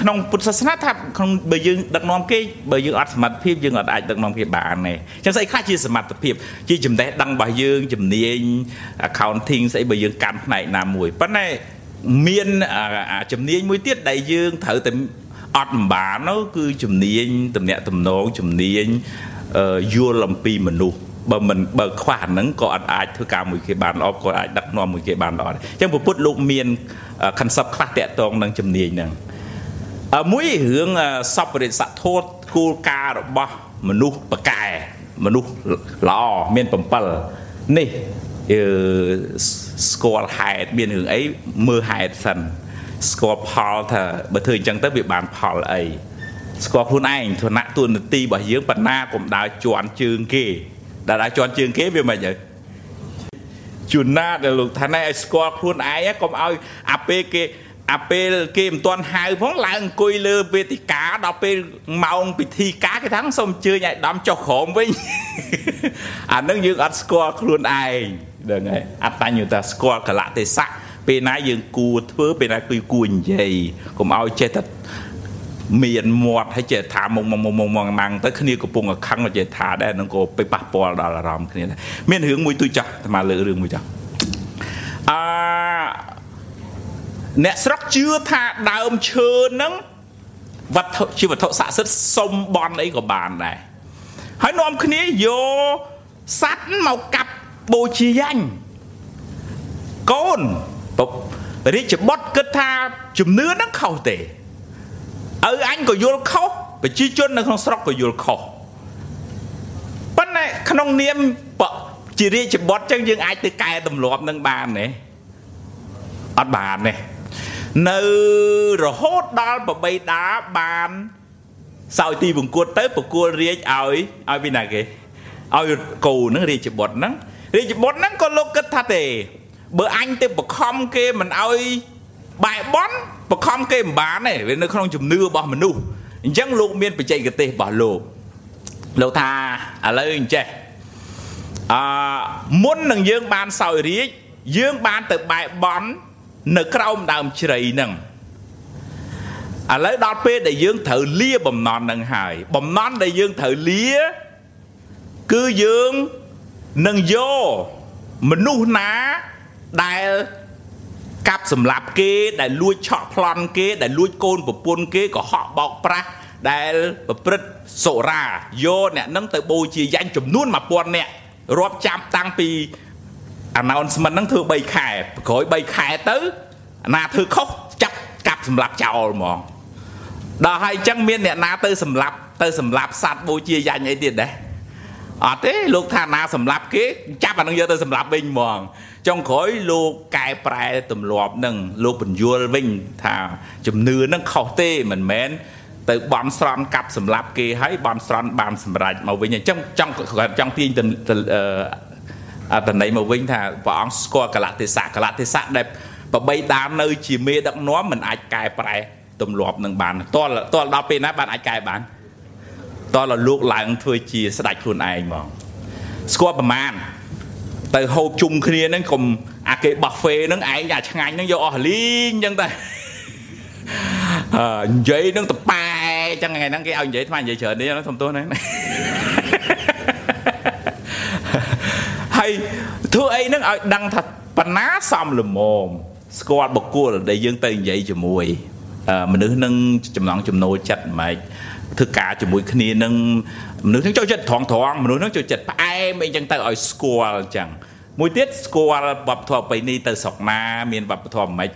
ក្នុងពុទ្ធសាសនាថាក្នុងបើយើងដឹកនាំគេបើយើងអត់សមត្ថភាពយើងអត់អាចដឹកនាំគេបានទេអញ្ចឹងស្អីខ្លះជាសមត្ថភាព ជាចំណេះដឹងរបស់យើងជំនាញ accounting ស្អីបើយើងកាន់ផ្នែកណាមួយប៉ុន្តែមានជំនាញមួយទៀតដែលយើងត្រូវតែអត់មិនបាននោះគឺជំនាញតំណាក់តំណងជំនាញយល់អំពីមនុស្សបើមិនបើខ្វះហ្នឹងក៏អត់អាចធ្វើការមួយគេបានល្អក៏អាចដឹកនាំមួយគេបានល្អដែរអញ្ចឹងពុទ្ធលោកមាន concept ខ្លះតាក់ទងនឹងជំនាញហ្នឹង មួយរឿងសពរិស័ធោតគោលការណ៍របស់មនុស្សបកែមនុស្សល្អមាន7នេះស្គាល់ហេតុមានរឿងអីមើលហេតុសិនស្គាល់ផលថាបើធ្វើអញ្ចឹងទៅវាបានផលអីស្គាល់ខ្លួនឯងឋានៈទួនាទីរបស់យើងបណ្ណាកុំដើរជន់ជើងគេដែលដើរជន់ជើងគេវាមិនអីជួនណាដែលលោកថាណែឲ្យស្គាល់ខ្លួនឯងកុំឲ្យអាពេលគេ អាពេលគេមិនទាន់ហៅផងឡើងអង្គុយលើវេទិកាដល់ពេលម៉ោងពិធីការគេថាសូមអញ្ជើញឲ្យដំចុះក្រោមវិញអានឹងយើងអត់ស្គាល់ខ្លួនឯងហ្នឹងហើយអត្តញ្ញតាស្គាល់កលៈទេសៈពេលណាយើងគួរធ្វើពេលណាគឺគួរនិយាយកុំឲ្យចេះតែមានមាត់ហើយចេះថាមុងមុងមុងមុងម៉ាំងទៅគ្នាកំពុងខឹងចេះថាដែរនឹងក៏ទៅប៉ះពាល់ដល់អារម្មណ៍គ្នាដែរមានរឿងមួយទូចចាស់តែមកលើរឿងមួយចាស់អឺ អ្នកស្រុកជឿថាដើមឈើហ្នឹងវត្ថុជាវត្ថុស័ក្តិសិទ្ធិសុំបន់អីក៏បានដែរហើយនាំគ្នាយកសัตว์មកកាប់បូជាយ៉ាញ់កូនរាជបុត្រគិតថាជំនឿហ្នឹងខុសទេឪអញក៏យល់ខុសប្រជាជននៅក្នុងស្រុកក៏យល់ខុសប៉ុន្តែក្នុងនាមជារាជបុត្រចឹងយើងអាចទៅកែទម្លាប់នឹងបានទេអត់បានទេ នៅរហូតដល់ប្របីតាបានសោយទីបង្គួតទៅប្រគល់រាជឲ្យឲ្យពីណាគេឲ្យកូនហ្នឹងរាជបុត្រហ្នឹងរាជបុត្រហ្នឹងក៏លោកគិតថាទេ បើអញទៅបខំគេមិនឲ្យបែបបន់បខំគេមិនបានទេវានៅក្នុងជំនឿរបស់មនុស្សអញ្ចឹងលោកមានបច្ចេកទេសរបស់លោកលោកថាឥឡូវអញ្ចេះអឺមុននឹងយើងបានសោយរាជយើងបានទៅបែបបន់ នៅក្រោមដើមជ្រៃហ្នឹងឥឡូវដល់ពេលដែលយើងត្រូវលាបំណន់នឹងហើយ បំណន់ដែលយើងត្រូវលា គឺយើងនឹងយកមនុស្សណាដែលកាប់សម្លាប់គេ ដែលលួចឆក់ប្លន់គេ ដែលលួចកូនប្រពន្ធគេកុហកបោកប្រាស់ដែលប្រព្រឹត្តសុរាយកអ្នកនឹងទៅបូជាយ៉ាញ់ចំនួន1000នាក់រាប់ចាប់តាំងពី announcement ហ្នឹងធ្វើ3ខែក្រោយ3ខែទៅអាណាធ្វើខុសចាប់កាប់សម្លាប់ចោលហ្មងដល់ហើយអញ្ចឹងមានអ្នកណាទៅសម្លាប់ទៅសម្លាប់សัตว์បូជាយ៉ាញ់អីទៀតដែរអត់ទេលោកថាណាសម្លាប់គេចាប់អានឹងយកទៅសម្លាប់វិញហ្មងចុងក្រោយលោកកែប្រែទម្លាប់នឹងលោកបញ្យល់វិញថាជំនឿនឹងខុសទេមិនមែនទៅបន់ស្រន់កាប់សម្លាប់គេហើយបន់ស្រន់បានសម្រេចមកវិញអញ្ចឹងចង់ចង់ទាញ អត្តន័យមកវិញថាព្រះអង្គស្គាល់កលៈទេសៈកលៈទេសៈដែលប្របីដាននៅ ជាមេដឹកនាំមិនអាចកែប្រែទម្លាប់នឹងបានតលតលដល់ពេលណាបានអាចកែបានតលលោកឡើងធ្វើជាស្ដេចខ្លួនឯងហ្មងស្គាល់ប្រមាណទៅហូបជុំគ្នាហ្នឹងកុំអាគេបាហ្វេហ្នឹងឯងអាឆ្ងាញ់ហ្នឹងយកអស់លីងអញ្ចឹងតែអឺនិយាយនឹងតប៉ែអញ្ចឹងថ្ងៃហ្នឹងគេឲ្យនិយាយថ្មនិយាយច្រើននេះសុំទោសណាហើយ ធ្វើអីហ្នឹងឲ្យដឹងថាបណ្ណាសំលមមស្គាល់បុគ្គលដែលយើងទៅនិយាយជាមួយមនុស្សនឹងចំណងចំណូលចិត្តមិនម៉េចធ្វើការជាមួយគ្នានឹងមនុស្សនឹងចូលចិត្តត្រង់ត្រង់មនុស្សនឹងចូលចិត្តផ្អែមអីចឹងទៅឲ្យស្គាល់អញ្ចឹងមួយទៀតស្គាល់វប្បធម៌បៃនេះទៅស្រុកណាមានវប្បធម៌មិន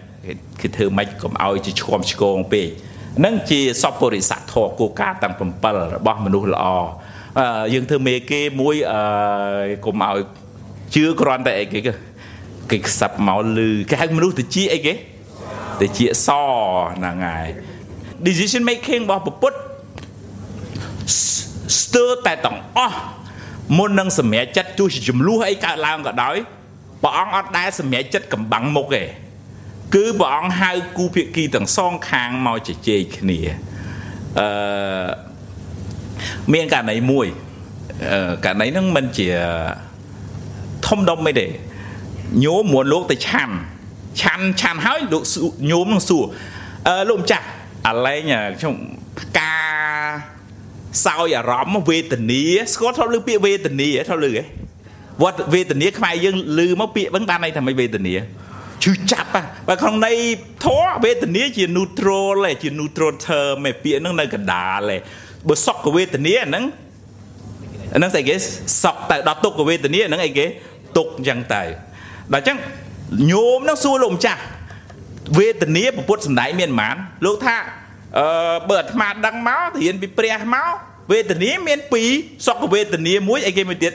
គឺធ្វើមិនកុំឲ្យជាឆ្គំឆ្គងពេកនឹងជាសពរិស័កធម៌គោលការណ៍ទាំង7របស់មនុស្សល្អយើងធ្វើមេគេមួយអឺកុំឲ្យ ជឿគ្រាន់តែអីគេគេខ្សឹបមកលឺគេហៅមនុស្សទៅជាអីគេទៅជាសហ្នឹងហើយ decision making របស់ពុទ្ធស្ទើរតែទាំងអស់មុននឹងសម្រេចចិត្តទោះជាចំនួនអីកើតឡើងក៏ដោយព្រះអង្គអត់ដែលសម្រេចចិត្តកំបាំងមុខទេគឺព្រះអង្គហៅគូភាគីទាំងសងខាងមកជជែកគ្នាអឺមានករណីមួយករណីហ្នឹងមិនជា ធំដុំមិនទេញោមមួនលោកទៅឆាន់ឆាន់ឆាន់ហើយលោកញោមនឹងសួរអឺលោកម្ចាស់អាឡែងខ្ញុំការសោយអារម្មណ៍វេទនាស្គាល់ធ្លាប់ឮពាក្យវេទនាធ្លាប់ឮទេវត្តវេទនាខ្មែរយើងឮមកពាក្យហ្នឹងបានន័យថាម៉េចវេទនាឈឺចាប់បើក្នុងន័យធរវេទនាជា neutral ឯជា neutral term ឯពាក្យហ្នឹងនៅកណ្ដាលឯបើសុខវេទនាហ្នឹងហ្នឹងស្អីគេសុខទៅដល់ទុក្ខវេទនាហ្នឹងអីគេ ទុក្ខអញ្ចឹងទៅដល់អញ្ចឹងញោមហ្នឹងសួរលោកម្ចាស់វេទនាពុទ្ធសំដែងមានប៉ុន្មានលោកថាអឺបើអាត្មាដឹងមករៀនពីព្រះមកវេទនាមាន2សុខវេទនាមួយអីគេមួយទៀត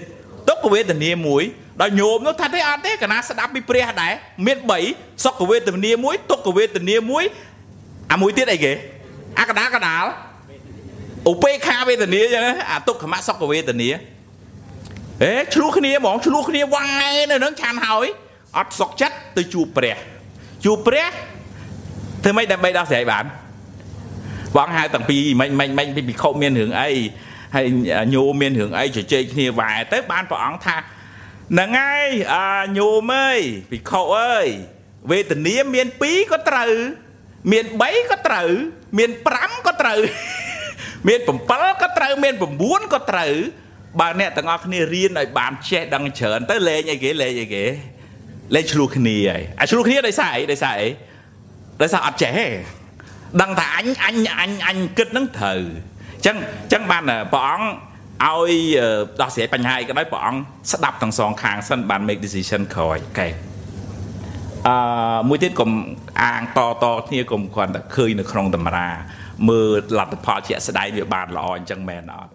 ទុក្ខវេទនាមួយដល់ញោមនោះថាទេអត់ទេកណាស្ដាប់ពីព្រះដែរមាន3សុខវេទនាមួយទុក្ខវេទនាមួយអាមួយទៀតអីគេអាកដាកដាលឧបេខាវេទនាចឹងអាទុក្ខមសុខវេទនា អេឆ្លោះគ្នាហ្មងឆ្លោះគ្នាវាងឯនៅនឹងឆានហើយអត់សុខចិត្តទៅជួបព្រះជួបព្រះធ្វើម៉េចដើម្បីដោះស្រាយបានបងហៅតាំងពីមិនមិនមិនពីខុមានរឿងអីហើយញោមមានរឿងអីជជែកគ្នាវ៉ែទៅបានព្រះអង្គថាហ្នឹងហើយអាញោមអើយភិក្ខុអើយវេទនាមាន2ក៏ត្រូវមាន3ក៏ត្រូវមាន5ក៏ត្រូវមាន7ក៏ត្រូវមាន9ក៏ត្រូវ បើអ្នកទាំងអស់គ្នារៀនឲ្យបានចេះដឹងច្រើនទៅលេងអីគេលេងអីគេលេងឆ្លោះគ្នាហើយអាឆ្លោះគ្នាដោយសារអីដោយសារអីដោយសារអត់ចេះដឹងថាអញអញអញអញគិតនឹងត្រូវអញ្ចឹងអញ្ចឹងបានព្រះអង្គឲ្យដោះស្រាយបញ្ហាអីក៏ដោយព្រះអង្គស្ដាប់ទាំងសងខាងសិនបាន make decision ក្រោយកែអឺមួយទៀតកុំអាងតតគ្នាកុំគ្រាន់តែឃើញនៅក្នុងតម្រាមើលលទ្ធផលជាក់ស្ដែងវាបានល្អអញ្ចឹងមែនអត់